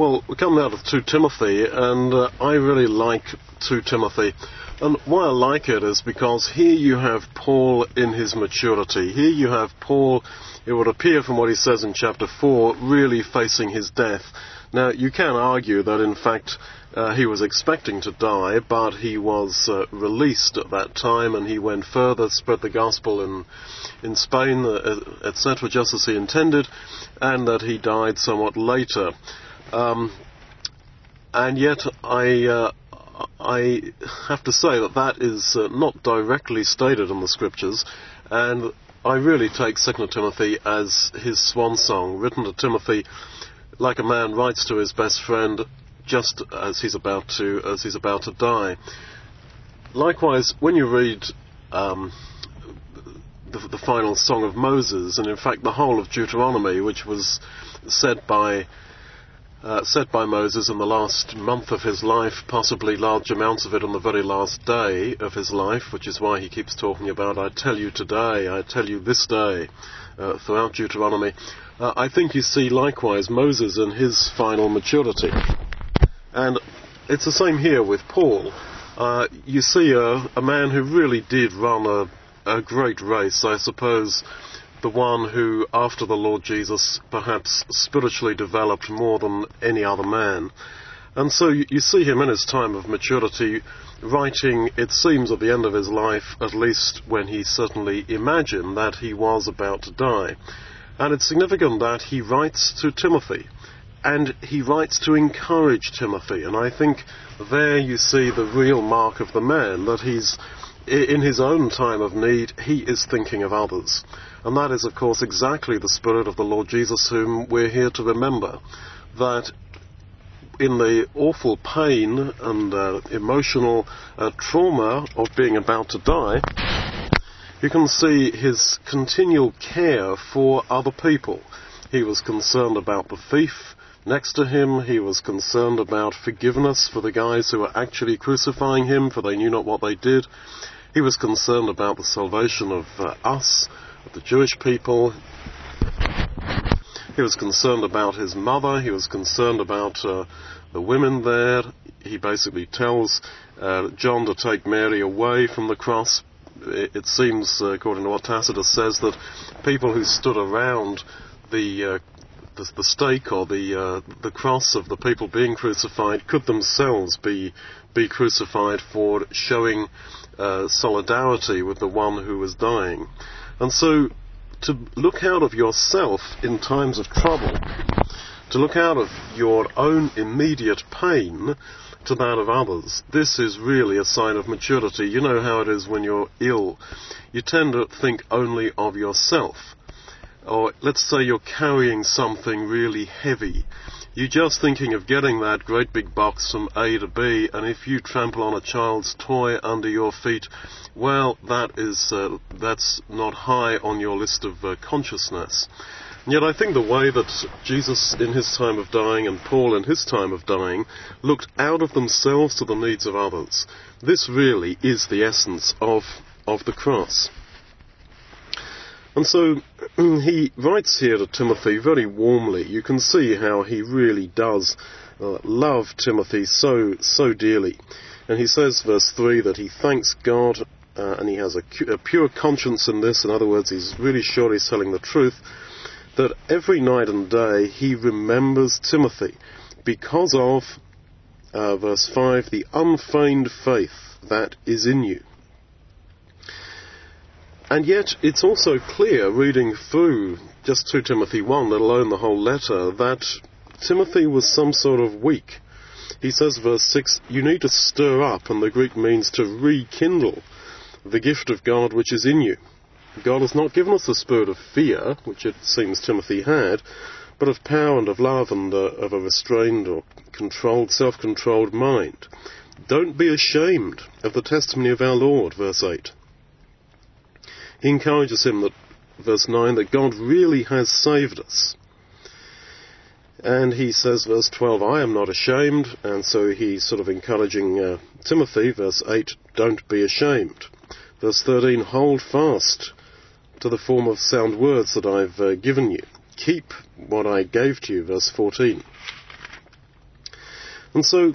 Well, we come now to 2 Timothy, and uh, I really like 2 Timothy. And why I like it is because here you have Paul in his maturity. Here you have Paul, it would appear from what he says in chapter 4, really facing his death. Now, you can argue that in fact uh, he was expecting to die, but he was uh, released at that time and he went further, spread the gospel in, in Spain, uh, etc., just as he intended, and that he died somewhat later. Um, and yet, I, uh, I have to say that that is uh, not directly stated in the scriptures, and I really take Second Timothy as his swan song, written to Timothy like a man writes to his best friend just as he's about to as he's about to die. Likewise, when you read um, the, the final song of Moses, and in fact the whole of Deuteronomy, which was said by uh, said by Moses in the last month of his life, possibly large amounts of it on the very last day of his life, which is why he keeps talking about, I tell you today, I tell you this day, uh, throughout Deuteronomy. Uh, I think you see likewise Moses in his final maturity. And it's the same here with Paul. Uh, you see a, a, man who really did run a, a great race, I suppose the one who, after the Lord Jesus, perhaps spiritually developed more than any other man. And so you, see him in his time of maturity writing, it seems, at the end of his life, at least when he certainly imagined that he was about to die. And it's significant that he writes to Timothy, and he writes to encourage Timothy. And I think there you see the real mark of the man, that he's, in his own time of need, he is thinking of others. And that is, of course, exactly the spirit of the Lord Jesus whom we're here to remember. That in the awful pain and uh, emotional uh, trauma of being about to die, you can see his continual care for other people. He was concerned about the thief next to him. He was concerned about forgiveness for the guys who were actually crucifying him, for they knew not what they did. He was concerned about the salvation of uh, us the Jewish people. He was concerned about his mother. He was concerned about uh, the women there. He basically tells uh, John to take Mary away from the cross. It, it seems, uh, according to what Tacitus says, that people who stood around the uh, the, the, stake or the uh, the cross of the people being crucified could themselves be be crucified for showing uh, solidarity with the one who was dying. And so to look out of yourself in times of trouble, to look out of your own immediate pain to that of others, this is really a sign of maturity. You know how it is when you're ill. You tend to think only of yourself. Or let's say you're carrying something really heavy you're just thinking of getting that great big box from A to B, and if you trample on a child's toy under your feet, well, that is uh, that's not high on your list of uh, consciousness. And yet, I think the way that Jesus in his time of dying and Paul in his time of dying looked out of themselves to the needs of others, this really is the essence of of the cross. And so he writes here to Timothy very warmly. You can see how he really does uh, love Timothy so, so dearly. And he says, verse 3, that he thanks God uh, and he has a, a, pure conscience in this. In other words, he's really sure he's telling the truth. That every night and day he remembers Timothy because of, uh, verse 5, the unfeigned faith that is in you. And yet, it's also clear, reading through just 2 Timothy 1, let alone the whole letter, that Timothy was some sort of weak. He says, verse 6, you need to stir up, and the Greek means to rekindle the gift of God which is in you. God has not given us the spirit of fear, which it seems Timothy had, but of power and of love and uh, of a restrained or controlled, self-controlled mind. Don't be ashamed of the testimony of our Lord, verse 8 he encourages him that, verse 9, that God really has saved us. And he says, verse 12, I am not ashamed, and so he's sort of encouraging uh, Timothy, verse 8, don't be ashamed. Verse 13, hold fast to the form of sound words that I've uh, given you. Keep what I gave to you, verse 14. And so,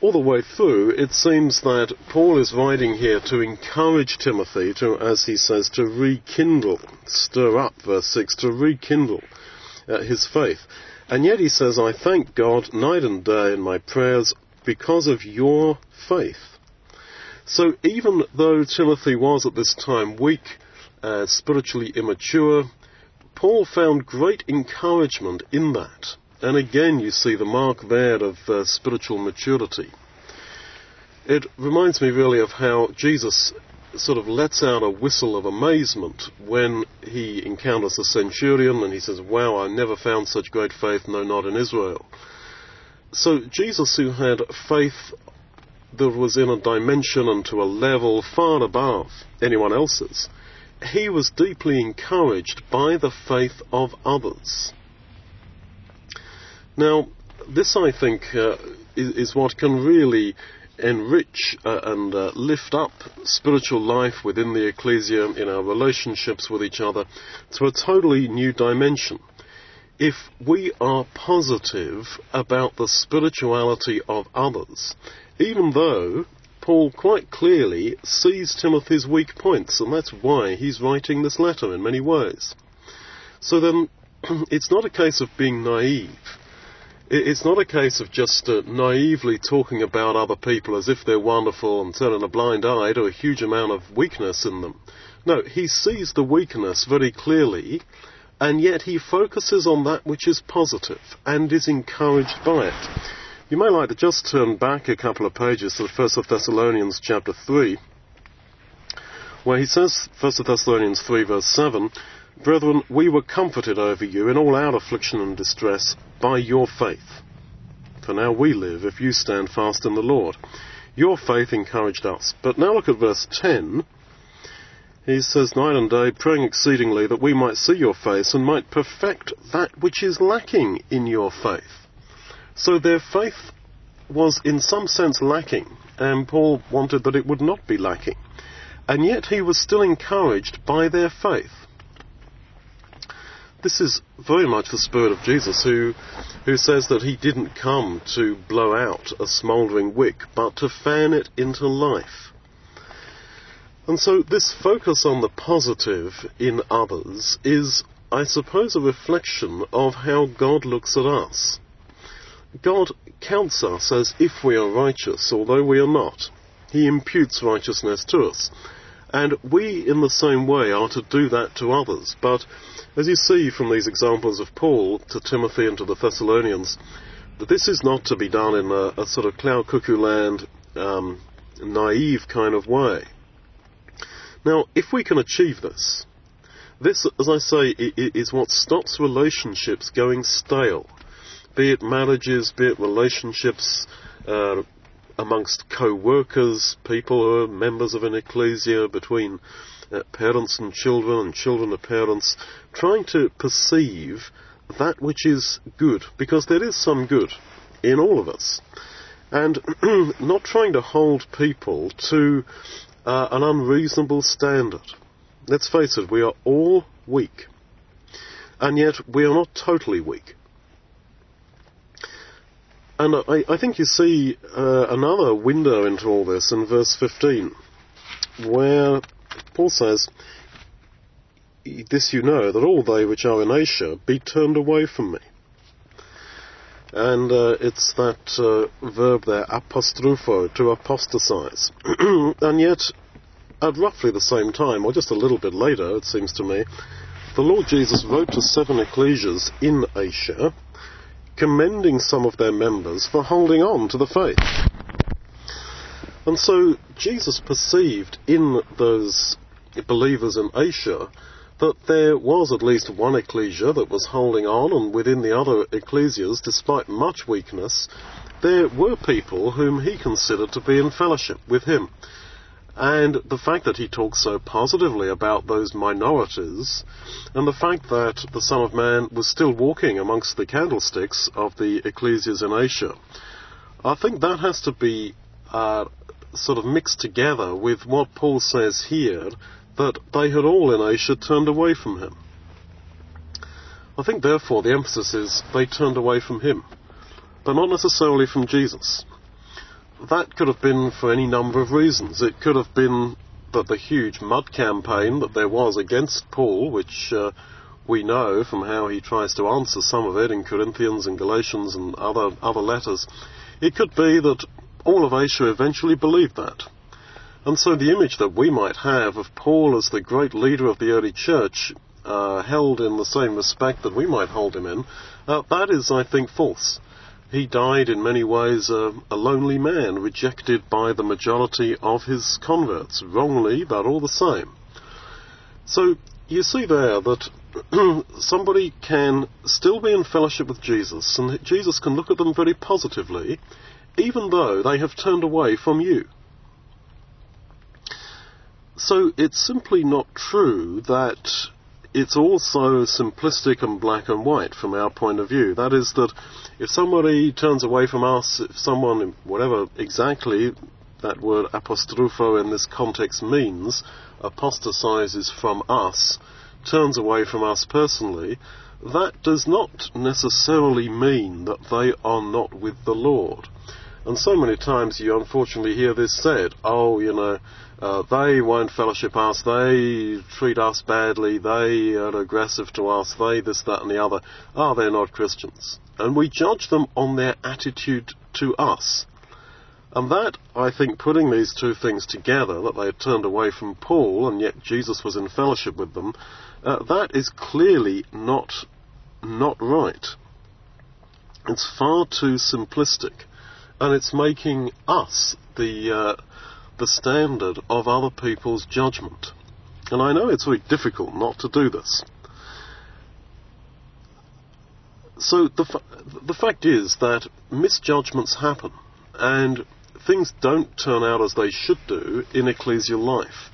all the way through, it seems that Paul is writing here to encourage Timothy to, as he says, to rekindle, stir up, verse 6, to rekindle uh, his faith. And yet he says, I thank God night and day in my prayers because of your faith. So even though Timothy was at this time weak, uh, spiritually immature, Paul found great encouragement in that. And again, you see the mark there of uh, spiritual maturity. It reminds me really of how Jesus sort of lets out a whistle of amazement when he encounters the centurion and he says, Wow, I never found such great faith, no, not in Israel. So Jesus, who had faith that was in a dimension and to a level far above anyone else's, he was deeply encouraged by the faith of others. Now, this, I think, uh, is, is, what can really enrich uh, and uh, lift up spiritual life within the ecclesia in our relationships with each other to a totally new dimension. If we are positive about the spirituality of others, even though Paul quite clearly sees Timothy's weak points, and that's why he's writing this letter in many ways. So then, it's not a case of being naive. It's not a case of just uh, naively talking about other people as if they're wonderful and turning a blind eye to a huge amount of weakness in them. No, he sees the weakness very clearly, and yet he focuses on that which is positive and is encouraged by it. You may like to just turn back a couple of pages to the First of Thessalonians chapter 3, where he says, First of Thessalonians 3 verse 7, Brethren, we were comforted over you in all our affliction and distress by your faith. For now we live if you stand fast in the Lord. Your faith encouraged us. But now look at verse 10. He says, Night and day, praying exceedingly that we might see your face and might perfect that which is lacking in your faith. So their faith was in some sense lacking, and Paul wanted that it would not be lacking. And yet he was still encouraged by their faith. This is very much the spirit of Jesus, who, who says that he didn't come to blow out a smouldering wick, but to fan it into life. And so this focus on the positive in others is, I suppose, a reflection of how God looks at us. God counts us as if we are righteous, although we are not. He imputes righteousness to us. And we, in the same way, are to do that to others. But as you see from these examples of Paul to Timothy and to the Thessalonians, that this is not to be done in a, a sort of cloud cuckoo land, um, naive kind of way. Now, if we can achieve this, this, as I say, is what stops relationships going stale be it marriages, be it relationships uh, amongst co-workers, people who are members of an ecclesia, between uh, parents and children and children to parents, trying to perceive that which is good, because there is some good in all of us. And not trying to hold people to uh, an unreasonable standard. Let's face it, we are all weak. And yet we are not totally weak. And I, I think you see uh, another window into all this in verse 15, where Paul says, This you know, that all they which are in Asia be turned away from me. And uh, it's that uh, verb there, apostrepho, to apostatize. and yet, at roughly the same time, or just a little bit later, it seems to me, the Lord Jesus wrote to seven ecclesias in Asia, commending some of their members for holding on to the faith. And so Jesus perceived in those believers in Asia that there was at least one ecclesia that was holding on, and within the other ecclesias, despite much weakness, there were people whom he considered to be in fellowship with him. And the fact that he talks so positively about those minorities, and the fact that the Son of Man was still walking amongst the candlesticks of the ecclesias in Asia, I think that has to be uh, sort of mixed together with what Paul says here, that they had all in Asia turned away from him. I think therefore the emphasis is they turned away from him. but not necessarily from Jesus. That could have been for any number of reasons. It could have been that the huge mud campaign that there was against Paul, which uh, we know from how he tries to answer some of it in Corinthians and Galatians and other, other letters, it could be that all of Asia eventually believed that. And so the image that we might have of Paul as the great leader of the early church, uh, held in the same respect that we might hold him in, uh, that is, I think, false. He died in many ways a, a lonely man, rejected by the majority of his converts, wrongly, but all the same. So you see there that somebody can still be in fellowship with Jesus, and Jesus can look at them very positively, even though they have turned away from you. So it's simply not true that it's also simplistic and black and white from our point of view. That is that if somebody turns away from us, if someone, whatever exactly that word apostrepho in this context means, apostatizes from us, turns away from us personally, that does not necessarily mean that they are not with the Lord. And so many times you unfortunately hear this said, oh, you know, uh, they won't fellowship us, they treat us badly, they are aggressive to us, they this, that and the other. Ah, oh, they're not Christians. And we judge them on their attitude to us. And that, I think, putting these two things together, that they had turned away from Paul and yet Jesus was in fellowship with them, uh, that is clearly not, not right. It's far too simplistic. And it's making us the, uh, the standard of other people's judgment. And I know it's very difficult not to do this. So the, fa- the fact is that misjudgments happen, and things don't turn out as they should do in ecclesial life.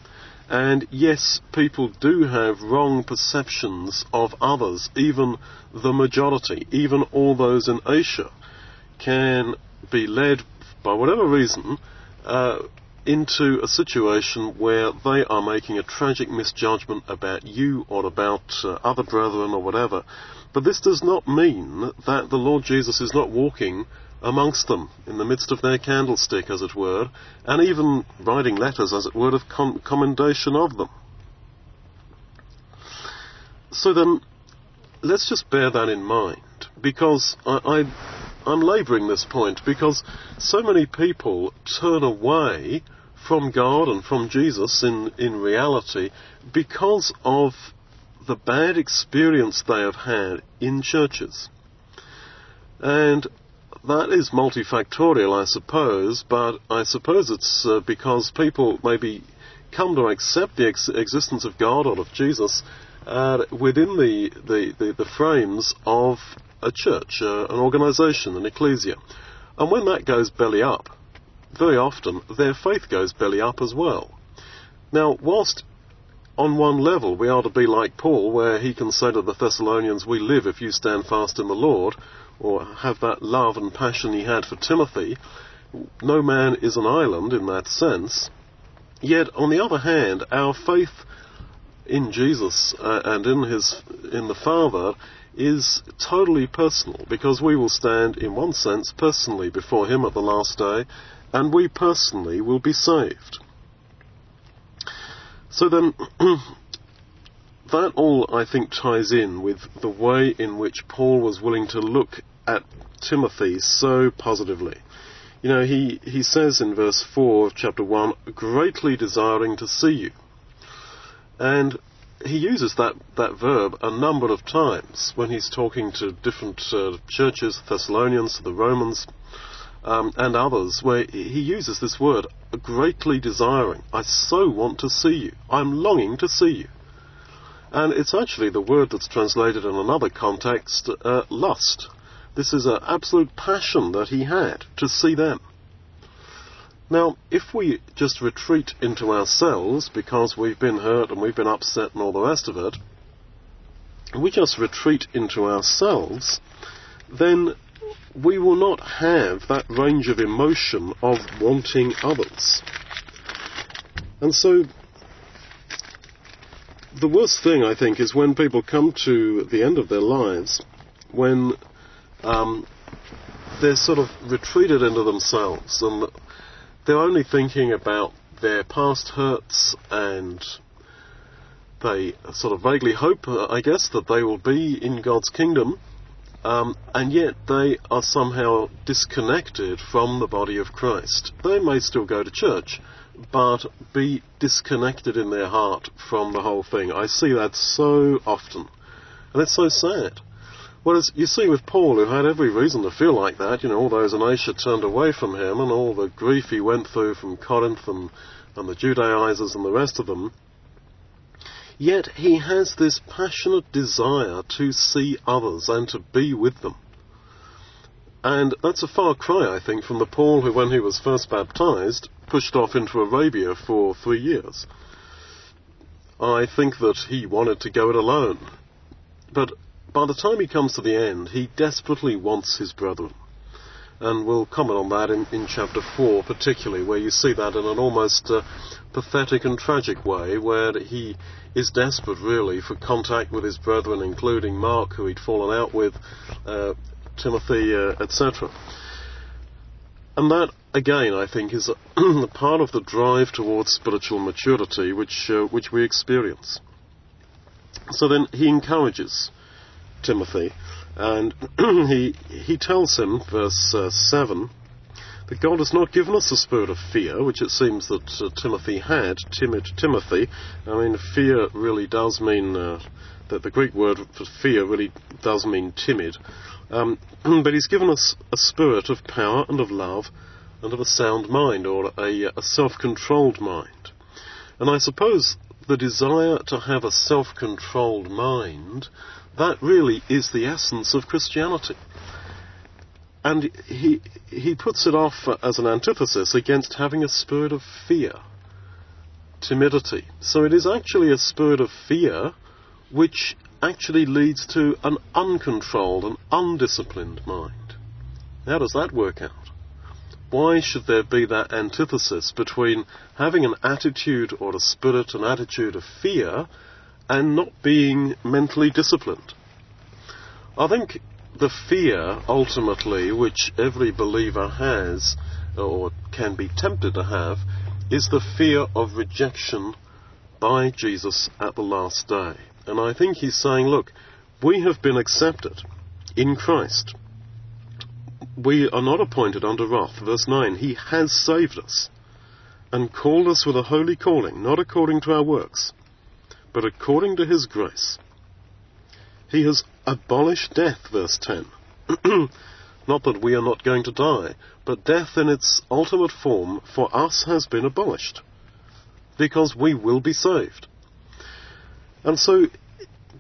And yes, people do have wrong perceptions of others, even the majority, even all those in Asia, can be led, by whatever reason, uh, into a situation where they are making a tragic misjudgment about you or about uh, other brethren or whatever. But this does not mean that the Lord Jesus is not walking amongst them, in the midst of their candlestick, as it were, and even writing letters, as it were, of com- commendation of them. So then, let's just bear that in mind, because I, I, I'm labouring this point, because so many people turn away from God and from Jesus in, in reality because of the bad experience they have had in churches. And that is multifactorial, I suppose, but I suppose it's uh, because people maybe come to accept the ex- existence of God or of Jesus uh, within the, the, the, the, frames of a church, uh, an organization, an ecclesia. And when that goes belly up, very often their faith goes belly up as well. Now, whilst on one level we are to be like Paul, where he can say to the Thessalonians, We live if you stand fast in the Lord, or have that love and passion he had for Timothy. No man is an island in that sense. Yet, on the other hand, our faith in Jesus uh, and in his in the Father is totally personal because we will stand in one sense personally before him at the last day and we personally will be saved. So then that all, I think, ties in with the way in which Paul was willing to look at Timothy so positively. You know, he, he says in verse 4 of chapter 1, greatly desiring to see you. And he uses that, that verb a number of times when he's talking to different uh, churches, Thessalonians, the Romans, um, and others, where he uses this word, greatly desiring. I so want to see you. I'm longing to see you. And it's actually the word that's translated in another context, uh, lust. This is an absolute passion that he had to see them. Now, if we just retreat into ourselves because we've been hurt and we've been upset and all the rest of it, we just retreat into ourselves, then we will not have that range of emotion of wanting others. And so the worst thing, I think, is when people come to the end of their lives, when um, they're sort of retreated into themselves and they're only thinking about their past hurts and they sort of vaguely hope, uh, I guess, that they will be in God's kingdom, um, and yet they are somehow disconnected from the body of Christ. They may still go to church, but be disconnected in their heart from the whole thing. I see that so often, and it's so sad. Whereas you see with Paul, who had every reason to feel like that, you know, all those in Asia turned away from him, and all the grief he went through from Corinth and, and the Judaizers and the rest of them, Yet he has this passionate desire to see others and to be with them. And that's a far cry, I think, from the Paul who, when he was first baptized, pushed off into Arabia for three years. I think that he wanted to go it alone. But by the time he comes to the end, he desperately wants his brethren. And we'll comment on that in, in chapter 4 particularly, where you see that in an almost uh, pathetic and tragic way, where he is desperate really for contact with his brethren, including Mark, who he'd fallen out with, uh, Timothy, uh, etc. And that, again, I think, is a part of the drive towards spiritual maturity which, uh, which we experience. So then he encourages Timothy, and he, he tells him, verse uh, 7, that God has not given us a spirit of fear, which it seems that uh, Timothy had, timid Timothy. I mean, fear really does mean, uh, that the Greek word for fear really does mean timid. Um, but he's given us a spirit of power and of love and of a sound mind, or a, a self-controlled mind. And I suppose the desire to have a self-controlled mind, that really is the essence of Christianity. And he, he puts it off as an antithesis against having a spirit of fear, timidity. So it is actually a spirit of fear which actually leads to an uncontrolled and undisciplined mind. How does that work out? Why should there be that antithesis between having an attitude or a spirit, an attitude of fear, and not being mentally disciplined? I think the fear, ultimately, which every believer has, or can be tempted to have, is the fear of rejection by Jesus at the last day. And I think he's saying, look, we have been accepted in Christ. We are not appointed under wrath. Verse 9, He has saved us and called us with a holy calling, not according to our works, but according to His grace. He has abolished death, verse 10. not that we are not going to die, but death in its ultimate form for us has been abolished, because we will be saved. And so,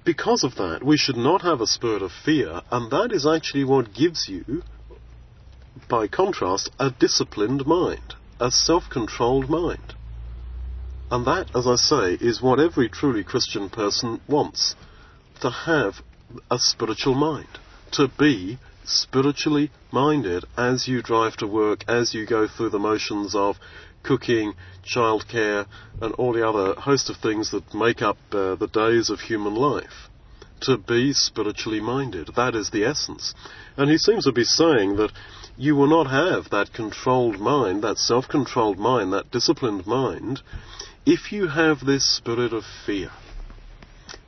because of that, we should not have a spirit of fear, and that is actually what gives you, by contrast, a disciplined mind, a self-controlled mind. And that, as I say, is what every truly Christian person wants to have a spiritual mind, to be spiritually minded as you drive to work, as you go through the motions of cooking, childcare, and all the other host of things that make up uh, the days of human life. To be spiritually minded. That is the essence. And he seems to be saying that you will not have that controlled mind, that self-controlled mind, that disciplined mind, if you have this spirit of fear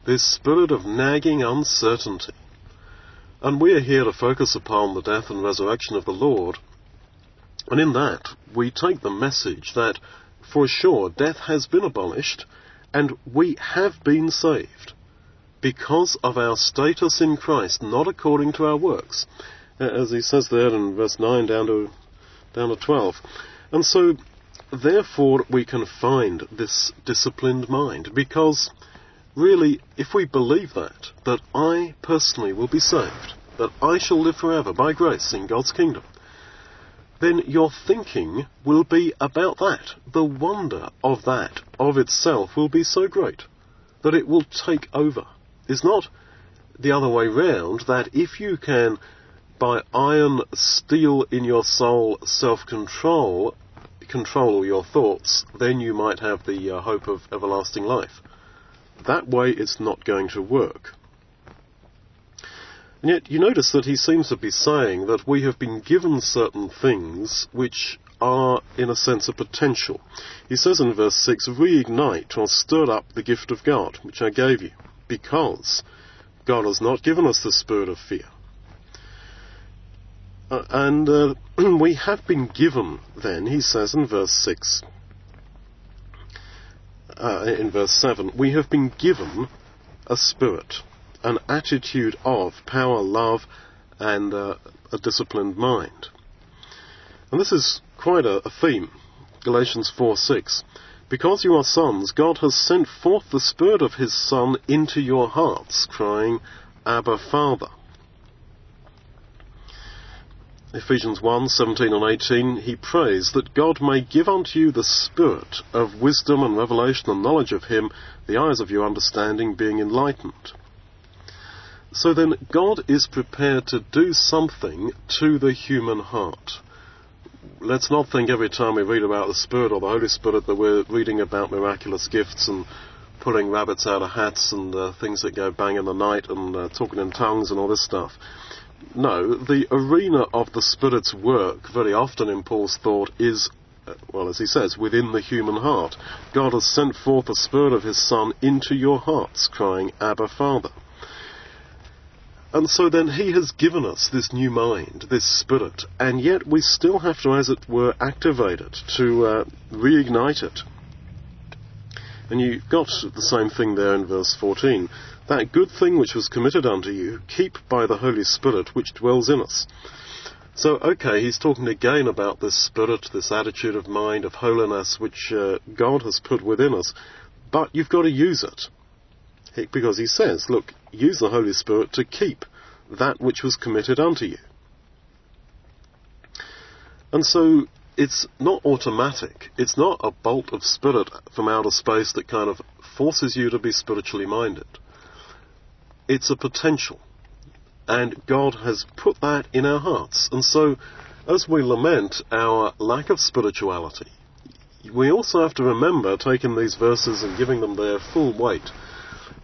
this spirit of nagging uncertainty. And we are here to focus upon the death and resurrection of the Lord. And in that, we take the message that, for sure, death has been abolished, and we have been saved because of our status in Christ, not according to our works. As he says there in verse 9 down to, down to 12. And so, therefore, we can find this disciplined mind, because really, if we believe that, that I personally will be saved, that I shall live forever by grace in God's kingdom, then your thinking will be about that. The wonder of that of itself will be so great that it will take over. It's not the other way round that if you can, by iron steel in your soul self-control, control all your thoughts, then you might have the uh, hope of everlasting life. That way it's not going to work. And yet you notice that he seems to be saying that we have been given certain things which are, in a sense, a potential. He says in verse 6, reignite or stir up the gift of God, which I gave you, because God has not given us the spirit of fear. Uh, and uh, we have been given, then, he says in verse 6, uh, in verse 7, we have been given a spirit, an attitude of power, love, and uh, a disciplined mind. And this is quite a, a theme. Galatians 4 6. Because you are sons, God has sent forth the Spirit of His Son into your hearts, crying, Abba, Father. Ephesians 1 17 and 18, he prays that God may give unto you the spirit of wisdom and revelation and knowledge of him, the eyes of your understanding being enlightened. So then, God is prepared to do something to the human heart let's not think every time we read about the Spirit or the Holy Spirit that we're reading about miraculous gifts and pulling rabbits out of hats and uh, things that go bang in the night and uh, talking in tongues and all this stuff. No, the arena of the Spirit's work, very often in Paul's thought, is, uh, well, as he says, within the human heart. God has sent forth the Spirit of His Son into your hearts, crying, Abba, Father. And so then he has given us this new mind, this spirit, and yet we still have to, as it were, activate it, to uh, reignite it. And you got the same thing there in verse 14. That good thing which was committed unto you, keep by the Holy Spirit which dwells in us. So, okay, he's talking again about this spirit, this attitude of mind, of holiness, which uh, God has put within us, but you've got to use it because he says, look, use the Holy Spirit to keep that which was committed unto you. And so it's not automatic. It's not a bolt of spirit from outer space that kind of forces you to be spiritually minded. It's a potential. And God has put that in our hearts. And so, as we lament our lack of spirituality, we also have to remember, taking these verses and giving them their full weight,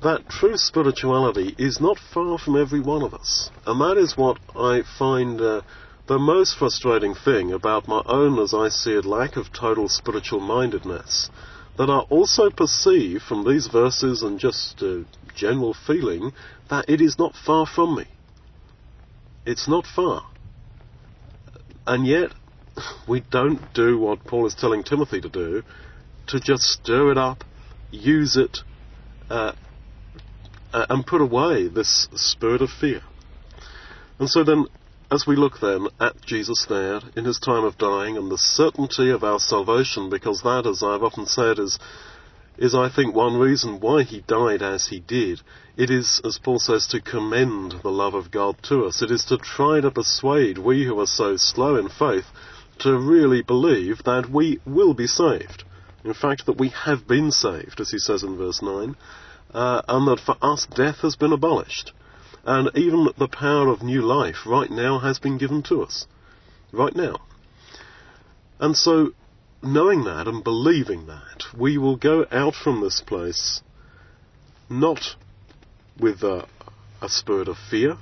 that true spirituality is not far from every one of us. And that is what I find uh, the most frustrating thing about my own, as I see it, lack of total spiritual mindedness. That I also perceive from these verses and just a general feeling that it is not far from me. It's not far. And yet, we don't do what Paul is telling Timothy to do, to just stir it up, use it, uh, uh, and put away this spirit of fear. And so then, as we look then at Jesus there in his time of dying and the certainty of our salvation, because that, as I've often said, is is I think one reason why he died as he did. It is, as Paul says, to commend the love of God to us. It is to try to persuade we who are so slow in faith to really believe that we will be saved. In fact, that we have been saved, as he says in verse 9 uh, and that for us death has been abolished. And even the power of new life right now has been given to us. Right now. And so, knowing that and believing that, we will go out from this place not with a, a spirit of fear,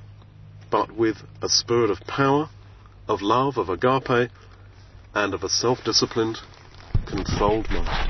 but with a spirit of power, of love, of agape, and of a self disciplined, controlled mind.